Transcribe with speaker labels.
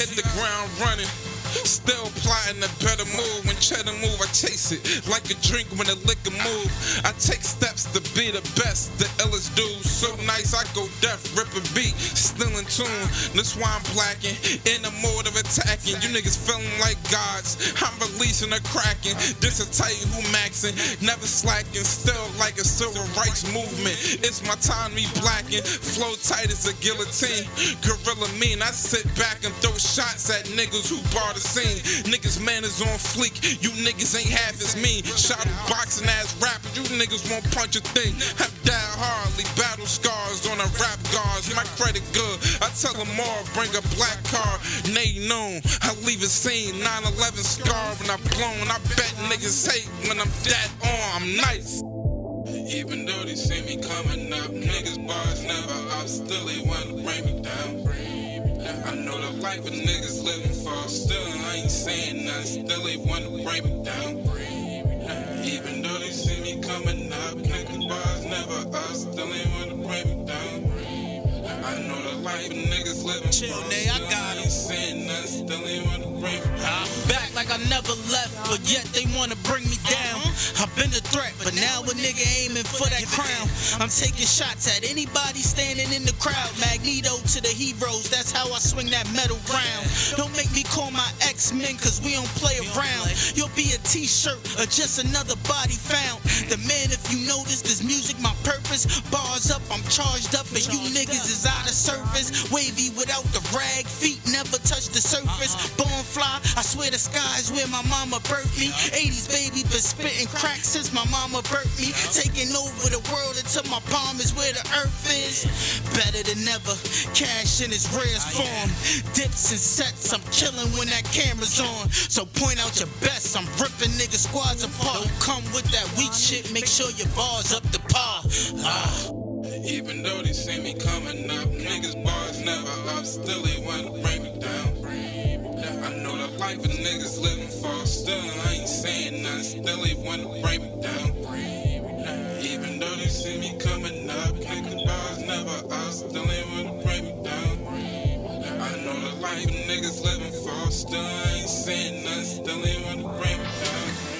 Speaker 1: Hit the ground running. Still plotting a better move. When cheddar move, I chase it like a drink when a liquor move. I take steps to be the best, the illest dude. So nice, I go deaf, rip a beat, still in tune. That's why I'm blacking, in the mode of attacking. You niggas feeling like gods. I'm releasing a cracking. This tell you who maxing. Never slacking, still like a civil rights movement. It's my time, me blacking. Flow tight as a guillotine. Gorilla mean, I sit back and throw shots at niggas who the scene. Niggas man is on fleek. You niggas ain't half as mean. Shot boxing ass rappers. You niggas won't punch a thing. Have died hardly. Battle scars on a rap guards. My credit good. I tell them all, bring a black car. Nay known. I leave a scene. 9-11 scar when I blown. I bet niggas hate when I'm dead on. I'm nice. Even though they see me coming up, niggas bars never up, still they wanna bring me down. The life of niggas living for, still I ain't saying nothing, still they wanna bring me down. Even though they see me coming up, bars never up, still they wanna bring me down. I know the life of niggas living
Speaker 2: Chill,
Speaker 1: for,
Speaker 2: Nay, I got
Speaker 1: I ain't saying nothing, still they wanna bring me down.
Speaker 2: I'm back like I never left, but yet they wanna bring me down. Uh-huh. I've been a threat, but now a nigga aiming for that crown. I'm taking shots at anybody standing in the crowd. Magneto to the heroes, that's how I swing that metal round. Don't make me call my X-Men, cause we don't play around. You'll be a t-shirt or just another body found. The man, if you notice, this music my purpose. Bars up, I'm charged up, and you niggas is out of service. Wavy without the rag, feet never touch the surface. Born fly, I swear the sky is where my mama birthed me. 80s baby been spitting crack since my mama birthed me. Taking over the world until my palm is where the earth is. Better than ever, cash in its rarest form. Dips and sets, I'm killing when that camera's on. So point out your best, I'm ripping nigga squads apart. Don't come with that weak shit, make sure your bars up to par. Ah.
Speaker 1: Even though they see me coming up, niggas bars never up, still they wanna bring me down. I know the life of niggas living for, still I ain't saying nothing, they wanna bring me down. Even though they see me coming up, niggas bars never still they wanna bring me down. I know the life niggas living for, still ain't saying nothing, still they wanna bring me down.